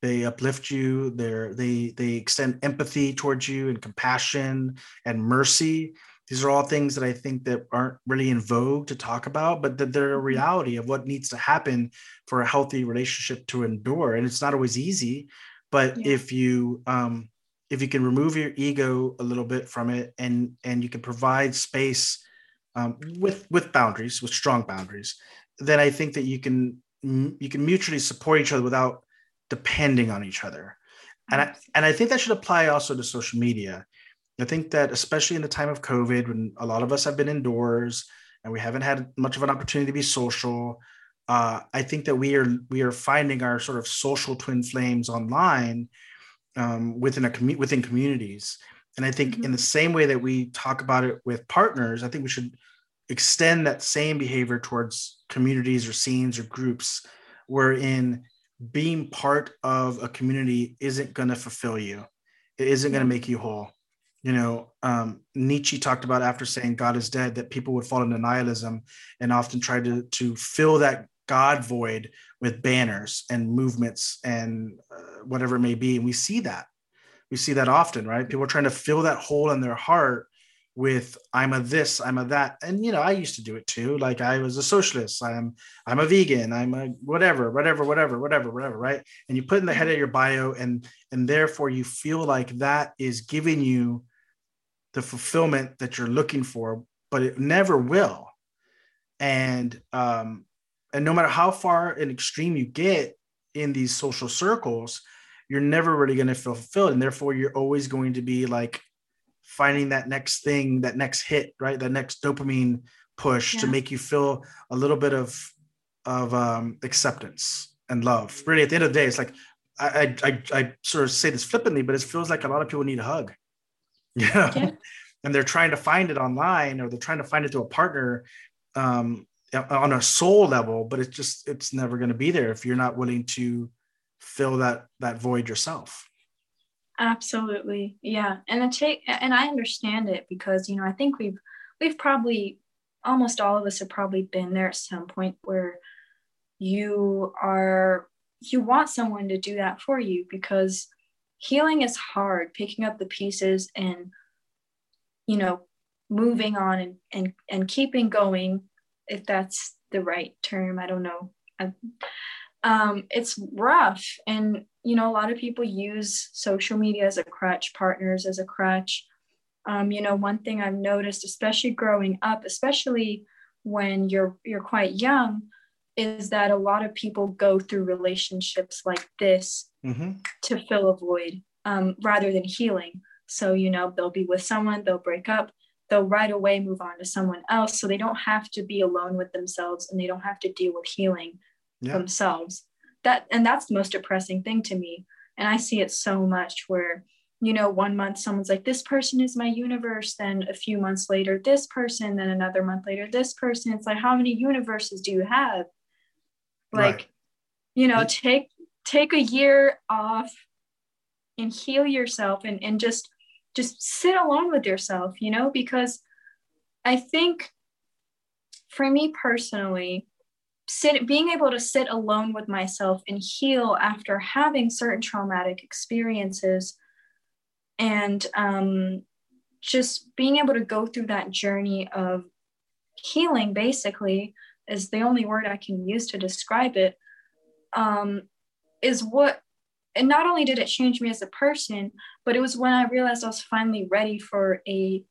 they uplift you, they they they extend empathy towards you and compassion and mercy. These are all things that I think that aren't really in vogue to talk about, but that they're a reality of what needs to happen for a healthy relationship to endure. And it's not always easy, but Yeah. if you um, if you can remove your ego a little bit from it and and you can provide space um, with with boundaries with strong boundaries then i think that you can you can mutually support each other without depending on each other. And I, and I think that should apply also to social media. I think that especially in the time of COVID, when a lot of us have been indoors and we haven't had much of an opportunity to be social, uh, I think that we are we are finding our sort of social twin flames online um, within a commu- within communities. And I think mm-hmm. in the same way that we talk about it with partners, I think we should extend that same behavior towards communities or scenes or groups wherein being part of a community isn't going to fulfill you. It isn't going to make you whole. You know, um, Nietzsche talked about after saying God is dead that people would fall into nihilism and often try to, to fill that God void with banners and movements and uh, whatever it may be. And we see that. We see that often, right? People are trying to fill that hole in their heart with I'm a this, I'm a that. And you know, I used to do it too. Like I was a socialist, I'm I'm a vegan, I'm a whatever, whatever, whatever, whatever, whatever, right? And you put in the head of your bio and and therefore you feel like that is giving you the fulfillment that you're looking for, but it never will. And um and no matter how far and extreme you get in these social circles, you're never really going to feel fulfilled and therefore you're always going to be like finding that next thing, that next hit, right? That next dopamine push yeah. to make you feel a little bit of of um, acceptance and love. Really, at the end of the day, it's like I, I I sort of say this flippantly, but it feels like a lot of people need a hug. <laughs> Yeah. yeah. and they're trying to find it online or they're trying to find it to a partner um, on a soul level, but it's just it's never going to be there if you're not willing to fill that that void yourself. Absolutely. Yeah. And the take and I understand it because, you know, I think we've we've probably almost all of us have probably been there at some point where you are you want someone to do that for you because healing is hard picking up the pieces and you know moving on and and, and keeping going if that's the right term i don't know I, um, it's rough and you know, a lot of people use social media as a crutch, partners as a crutch. Um, you know, one thing I've noticed, especially growing up, especially when you're you're quite young, is that a lot of people go through relationships like this mm-hmm. to fill a void um, rather than healing. So, you know, they'll be with someone, they'll break up, they'll right away move on to someone else. So they don't have to be alone with themselves and they don't have to deal with healing yeah. themselves. That and that's the most depressing thing to me. And i see it so much where you know one month someone's like this person is my universe. Then a few months later this person then another month later this person. It's like how many universes do you have? Like right. you know take take a year off and heal yourself and and just just sit alone with yourself you know because i think for me personally sit, being able to sit alone with myself and heal after having certain traumatic experiences and um, just being able to go through that journey of healing basically is the only word i can use to describe it um, is what and not only did it change me as a person but it was when i realized i was finally ready for a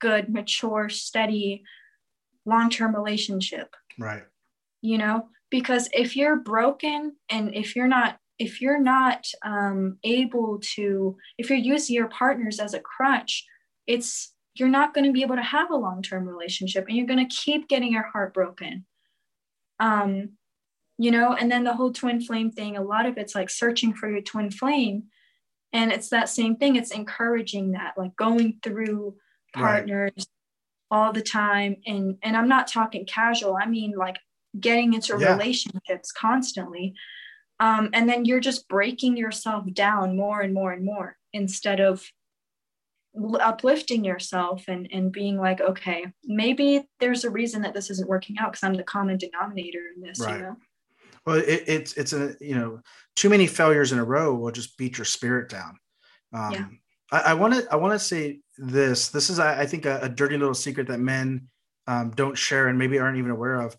good mature steady long-term relationship. Right you know because if you're broken and if you're not if you're not um, able to if you're using your partners as a crutch it's you're not going to be able to have a long-term relationship and you're going to keep getting your heart broken. Um you know and then the whole twin flame thing a lot of it's like searching for your twin flame. And it's that same thing it's encouraging that like going through partners right. all the time. And and i'm not talking casual i mean like getting into yeah. relationships constantly um, and then you're just breaking yourself down more and more and more instead of uplifting yourself and and being like okay maybe there's a reason that this isn't working out because i'm the common denominator in this right. you know well it, it's it's a you know too many failures in a row will just beat your spirit down um, yeah. i want to i want to say this this is i, I think a, a, dirty little secret that men um, don't share and maybe aren't even aware of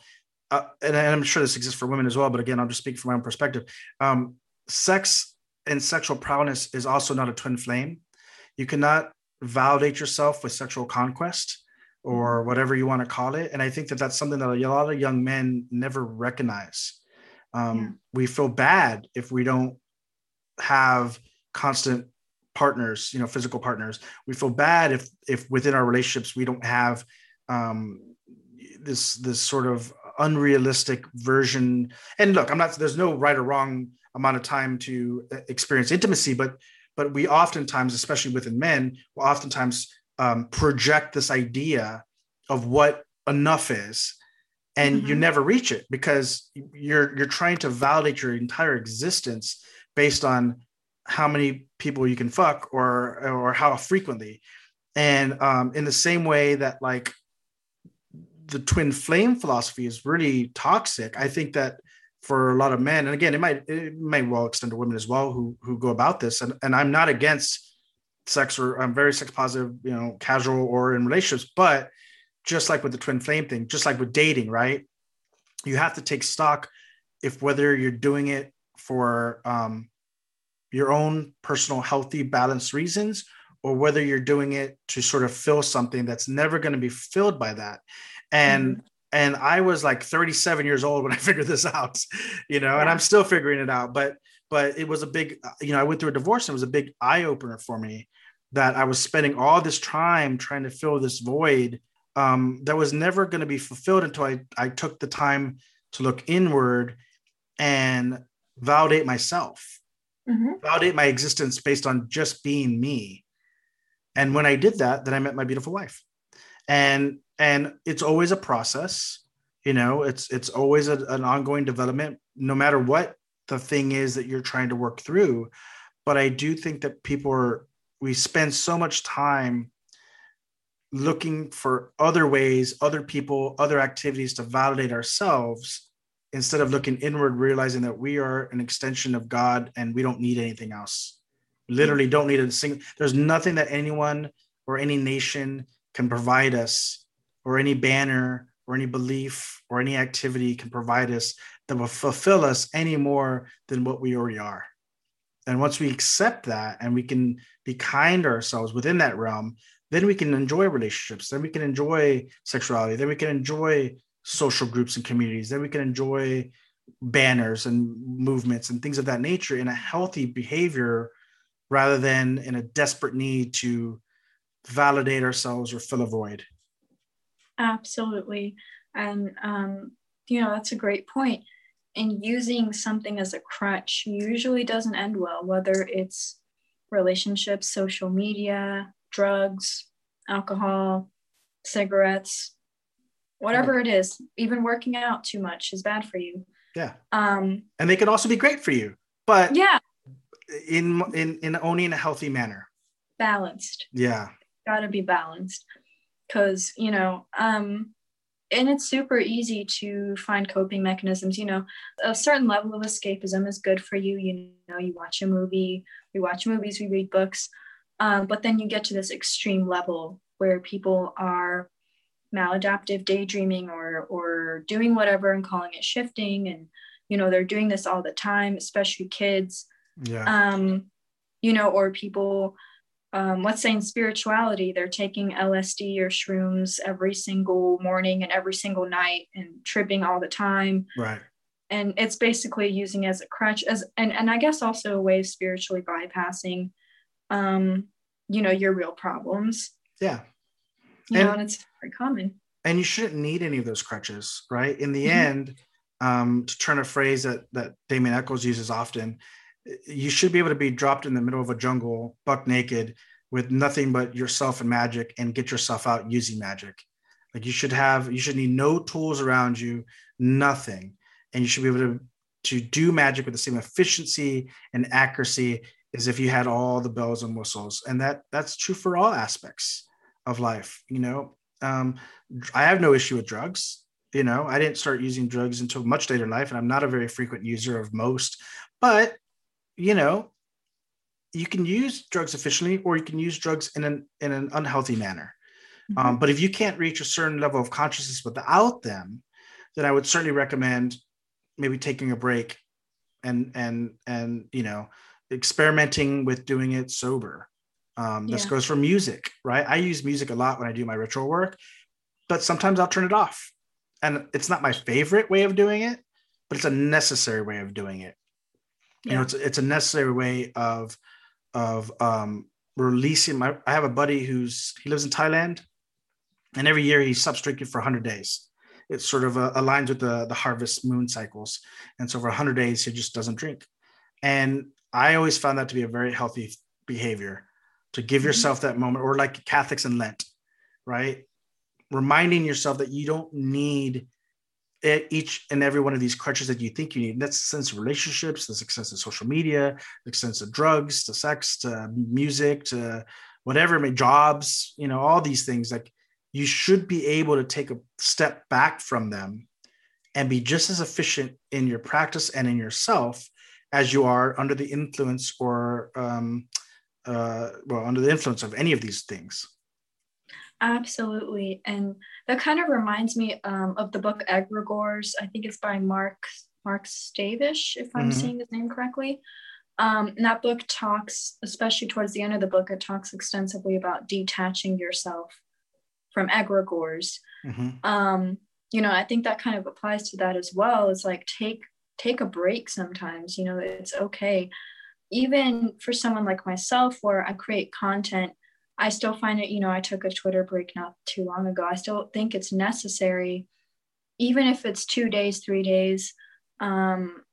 uh, and I'm sure this exists for women as well, but again, I'll just speak from my own perspective. Um, sex and sexual prowess is also not a twin flame. You cannot validate yourself with sexual conquest or whatever you want to call it. And I think that that's something that a lot of young men never recognize. Um, Yeah. We feel bad if we don't have constant partners, you know, physical partners. We feel bad if if within our relationships we don't have um, this this sort of unrealistic version. And look, I'm not. There's no right or wrong amount of time to uh, experience intimacy, but but we oftentimes, especially within men, will oftentimes um, project this idea of what enough is and you Mhm. never reach it because you're you're trying to validate your entire existence based on how many people you can fuck or or how frequently and um, in the same way that like the twin flame philosophy is really toxic. I think that for a lot of men and again it might it may well extend to women as well who who go about this. And, and i'm not against sex or i'm very sex positive you know casual or in relationships but just like with the twin flame thing just like with dating right? You have to take stock if whether you're doing it for um, your own personal healthy balanced reasons or whether you're doing it to sort of fill something that's never going to be filled by that and and i was like 37 years old when i <laughs> figured this out you know and i'm still figuring it out. But but it was a big you know i went through a divorce and it was a big eye opener for me that i was spending all this time trying to fill this void um, that was never going to be fulfilled until I, I took the time to look inward and validate myself Mhm. validate my existence based on just being me. And when i did that then i met my beautiful wife. And and it's always a process you know it's it's always a, an ongoing development no matter what the thing is that you're trying to work through. But i do think that people are we spend so much time looking for other ways other people other activities to validate ourselves instead of looking inward realizing that we are an extension of god and we don't need anything else. Literally don't need a single there's nothing that anyone or any nation can provide us or any banner or any belief or any activity can provide us that will fulfill us any more than what we already are. And once we accept that and we can be kind to ourselves within that realm then we can enjoy relationships then we can enjoy sexuality then we can enjoy social groups and communities then we can enjoy banners and movements and things of that nature in a healthy behavior rather than in a desperate need to validate ourselves or fill a void Absolutely. And, um, you know, that's a great point. And using something as a crutch usually doesn't end well, whether it's relationships, social media, drugs, alcohol, cigarettes, whatever it is, even working out too much is bad for you. yeah Um, and they can also be great for you but yeah, in in in only in a healthy manner balanced. yeah got to be balanced because you know um and it's super easy to find coping mechanisms you know a certain level of escapism is good for you you know you watch a movie we watch movies we read books um, but then you get to this extreme level where people are maladaptive daydreaming or or doing whatever and calling it shifting and you know they're doing this all the time especially kids. Yeah. Um, you know, or people, um, let's say in spirituality, they're taking LSD or shrooms every single morning and every single night and tripping all the time. right And it's basically using as a crutch as and, and I guess also a way of spiritually bypassing um, you know, your real problems. yeah You And- know, and it's very common. and you shouldn't need any of those crutches right in the Mhm. end um, to turn a phrase that that Damien Echols uses often you should be able to be dropped in the middle of a jungle buck naked with nothing but yourself and magic and get yourself out using magic like you should have you should need no tools around you nothing and you should be able to to do magic with the same efficiency and accuracy as if you had all the bells and whistles and that that's true for all aspects of life you know um, I have no issue with drugs. You know, I didn't start using drugs until much later in life, and I'm not a very frequent user of most. But you know, you can use drugs efficiently, or you can use drugs in an in an unhealthy manner. Um, but if you can't reach a certain level of consciousness without them, then I would certainly recommend maybe taking a break and and and you know experimenting with doing it sober. Um, this Yeah. goes for music, right? I use music a lot when I do my ritual work, but sometimes I'll turn it off. And it's not my favorite way of doing it, but it's a necessary way of doing it. You know, it's it's a necessary way of of um, releasing. My I have a buddy who's he lives in Thailand, and every year he stops drinking for 100 days. It sort of uh, aligns with the the harvest moon cycles, and so for 100 days he just doesn't drink. And I always found that to be a very healthy behavior to give Mhm. yourself that moment, or like Catholics in Lent, right? Reminding yourself that you don't need each and every one of these crutches that you think you need. And that's sense of relationships, the success of social media, the sense of drugs, to sex, to music, to whatever, jobs, you know, all these things. Like you should be able to take a step back from them and be just as efficient in your practice and in yourself as you are under the influence or um, uh, well under the influence of any of these things. Absolutely. And that kind of reminds me um, of the book Egregores. I think it's by Mark Mark Stavish, if I'm Mhm. saying his name correctly. Um, and that book talks, especially towards the end of the book, it talks extensively about detaching yourself from egregores. Mhm. Um, you know, I think that kind of applies to that as well. It's like take take a break sometimes. You know, it's okay. Even for someone like myself, where I create content I still find it, you know, I took a Twitter break not too long ago. I still think it's necessary, even if it's two days, three days, um,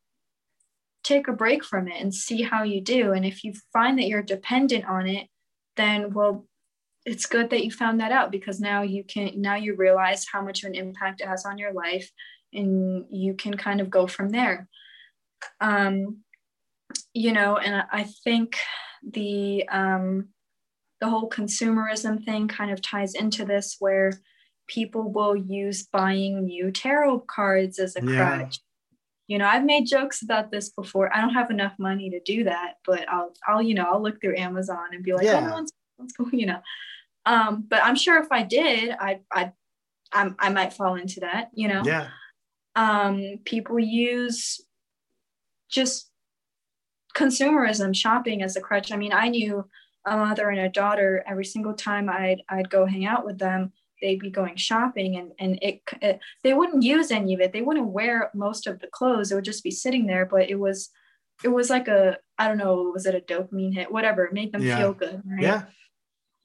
take a break from it and see how you do. And if you find that you're dependent on it, then, well, it's good that you found that out because now you can, now you realize how much of an impact it has on your life and you can kind of go from there. Um, you know, and I- think the, um, the whole consumerism thing kind of ties into this where people will use buying new tarot cards as a Yeah. crutch you know i've made jokes about this before i don't have enough money to do that but i'll i'll you know i'll look through amazon and be like Yeah. oh let's, let's go you know um but i'm sure if i did i i I'm, i might fall into that you know Yeah. um, people use just consumerism shopping as a crutch i mean i knew a mother and a daughter every single time i'd i'd go hang out with them they'd be going shopping and and it, it they wouldn't use any of it they wouldn't wear most of the clothes it would just be sitting there but it was it was like a i don't know was it a dopamine hit whatever it made them Yeah. feel good right Yeah.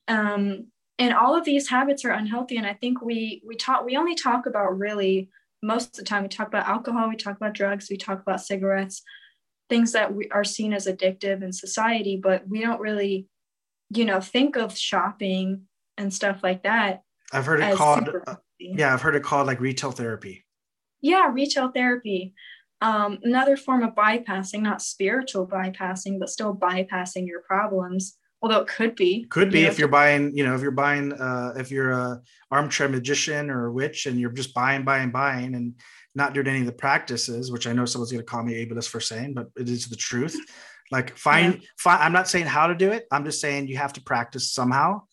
um, and all of these habits are unhealthy and i think we we talk we only talk about really most of the time we talk about alcohol we talk about drugs we talk about cigarettes things that we are seen as addictive in society but we don't really you know think of shopping and stuff like that I've heard it called, uh, yeah, I've heard it called like retail therapy. yeah retail therapy um, another form of bypassing not spiritual bypassing but still bypassing your problems although it could be Could be you know, if you're buying, you know, if you're buying, uh, if you're a armchair magician or a witch and you're just buying, buying, buying and not doing any of the practices, which I know someone's going to call me ableist for saying, but it is the truth. Like find, find, I'm not saying how to do it. I'm just saying you have to practice somehow.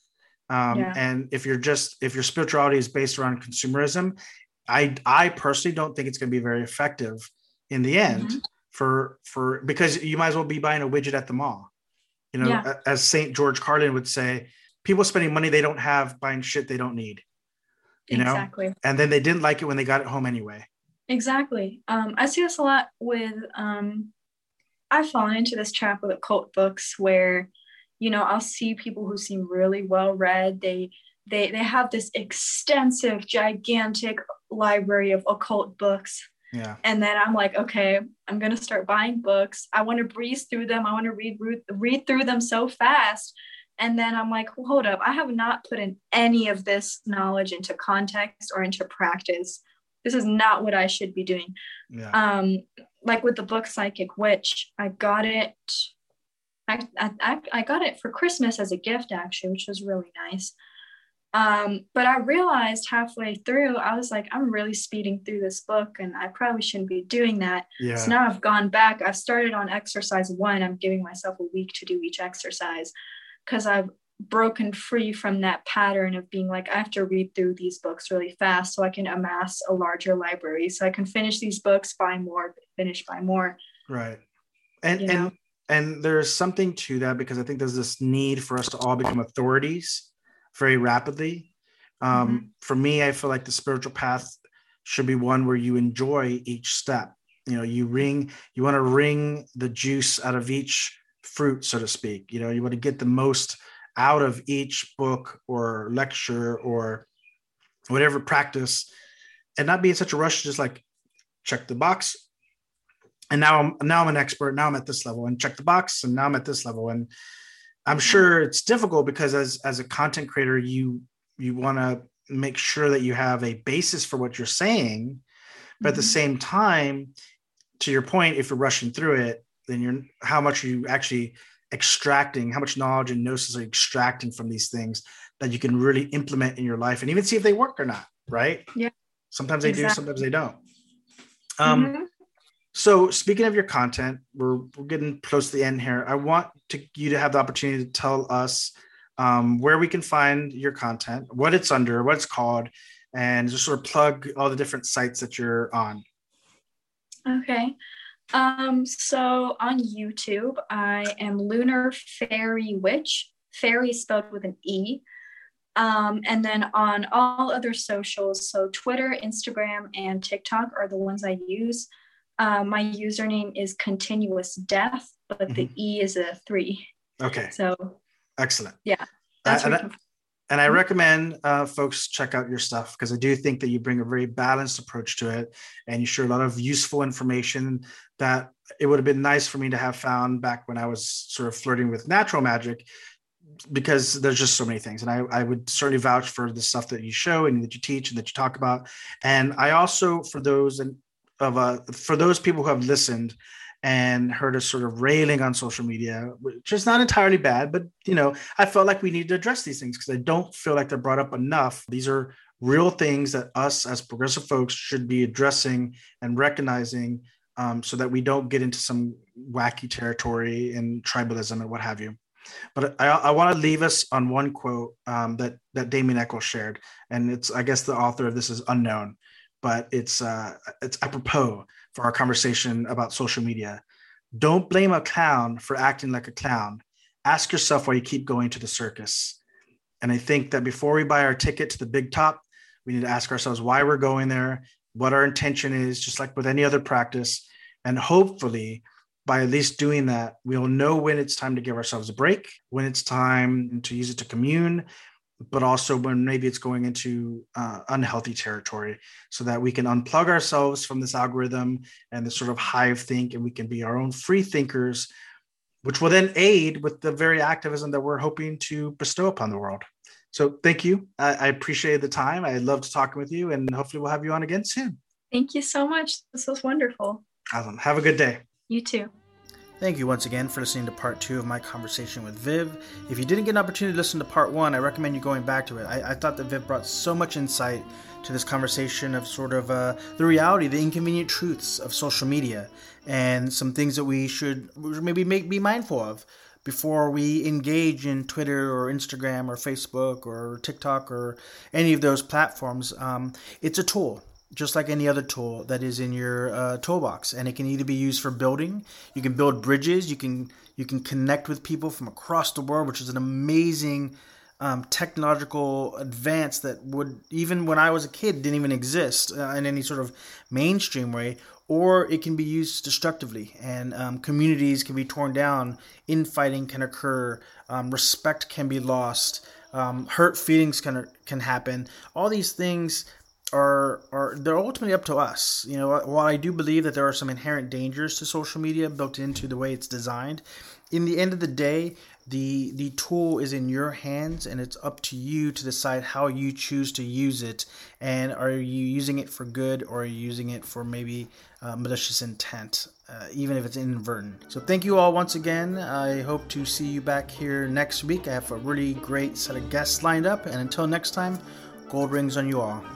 Um, Yeah. And if you're just, if your spirituality is based around consumerism, I, I personally don't think it's going to be very effective in the end Mhm. for, for, because you might as well be buying a widget at the mall. You know, Yeah. as St. George Carlin would say, people spending money they don't have buying shit they don't need. You know, exactly and then they didn't like it when they got it home anyway. Exactly. Um, I see this a lot with, um, I've fallen into this trap with occult books where, you know, I'll see people who seem really well read. They, they, they have this extensive, gigantic library of occult books. Yeah. And then I'm like, okay, I'm going to start buying books. I want to breeze through them. I want to read, read, read through them so fast. And then I'm like, well, hold up. I have not put in any of this knowledge into context or into practice this is not what I should be doing. Yeah. Um, like with the book Psychic Witch, I got it. I, I, I got it for Christmas as a gift, actually, which was really nice. Um, but I realized halfway through, I was like, I'm really speeding through this book, and I probably shouldn't be doing that. yeah. So now I've gone back. I've started on exercise one. I'm giving myself a week to do each exercise because I've broken free from that pattern of being like, I have to read through these books really fast so I can amass a larger library. So I can finish these books, buy more, finish, buy more. Right. And You and know? and there's something to that because I think there's this need for us to all become authorities very rapidly. Um, Mm-hmm. For me, I feel like the spiritual path should be one where you enjoy each step. you know you ring, you want to wring the juice out of each fruit so to speak you know you want to get the most out of each book or lecture or whatever practice and not be in such a rush to just like check the box. And now I'm now I'm an expert. Now I'm at this level and check the box and now I'm at this level. And I'm sure it's difficult because as as a content creator you you want to make sure that you have a basis for what you're saying. But at the mm-hmm. same time to your point if you're rushing through it then you're how much are you actually extracting how much knowledge and gnosis are you extracting from these things that you can really implement in your life and even see if they work or not right? Yeah. Sometimes they exactly. do sometimes they don't. Um mm-hmm. so speaking of your content we're, we're getting close to the end here. I want to you to have the opportunity to tell us um, where we can find your content what it's under what it's called and just sort of plug all the different sites that you're on. Okay um, so on YouTube, I am Lunar Fairy Witch. Fairy spelled with an E. Um, and then on all other socials, so Twitter, Instagram, and TikTok are the ones I use. Uh, my username is continuous death, but mm-hmm. the E is a three. Okay. So excellent. Yeah. That's uh, and I recommend uh, folks check out your stuff because I do think that you bring a very balanced approach to it, and you share a lot of useful information that it would have been nice for me to have found back when I was sort of flirting with natural magic, because there's just so many things, and I, I would certainly vouch for the stuff that you show and that you teach and that you talk about, and I also for those and of uh, for those people who have listened and heard us sort of railing on social media, which is not entirely bad, but you know, I felt like we need to address these things because I don't feel like they're brought up enough. These are real things that us as progressive folks should be addressing and recognizing um, so that we don't get into some wacky territory and tribalism and what have you. But I, I want to leave us on one quote um, that that Damien Echols shared, and it's I guess the author of this is unknown, but it's uh, it's apropos for our conversation about social media. Don't blame a clown for acting like a clown. Ask yourself why you keep going to the circus. And I think that before we buy our ticket to the big top, we need to ask ourselves why we're going there, what our intention is, just like with any other practice. And hopefully, by at least doing that, we'll know when it's time to give ourselves a break, when it's time to use it to commune, but also when maybe it's going into uh, unhealthy territory so that we can unplug ourselves from this algorithm and this sort of hive think and we can be our own free thinkers which will then aid with the very activism that we're hoping to bestow upon the world so thank you. I, I appreciate the time. I loved talking with you and hopefully we'll have you on again soon. Thank you so much. This was wonderful. Awesome. Have a good day. You too. Thank you once again for listening to part two of my conversation with Viv. If you didn't get an opportunity to listen to part one, I recommend you going back to it. I, I thought that Viv brought so much insight to this conversation of sort of uh, the reality, the inconvenient truths of social media, and some things that we should maybe make, be mindful of before we engage in Twitter or Instagram or Facebook or TikTok or any of those platforms. Um, it's a tool just like any other tool that is in your uh, toolbox and it can either be used for building you can build bridges you can you can connect with people from across the world which is an amazing um, technological advance that would even when i was a kid didn't even exist uh, in any sort of mainstream way or it can be used destructively and um, communities can be torn down infighting can occur um, respect can be lost um, hurt feelings can can happen all these things are are they're ultimately up to us. You know, while I do believe that there are some inherent dangers to social media built into the way it's designed, in the end of the day, the the tool is in your hands and it's up to you to decide how you choose to use it. And are you using it for good or are you using it for maybe uh, malicious intent uh, even if it's inadvertent? So thank you all once again. I hope to see you back here next week. I have a really great set of guests lined up. And until next time gold rings on you all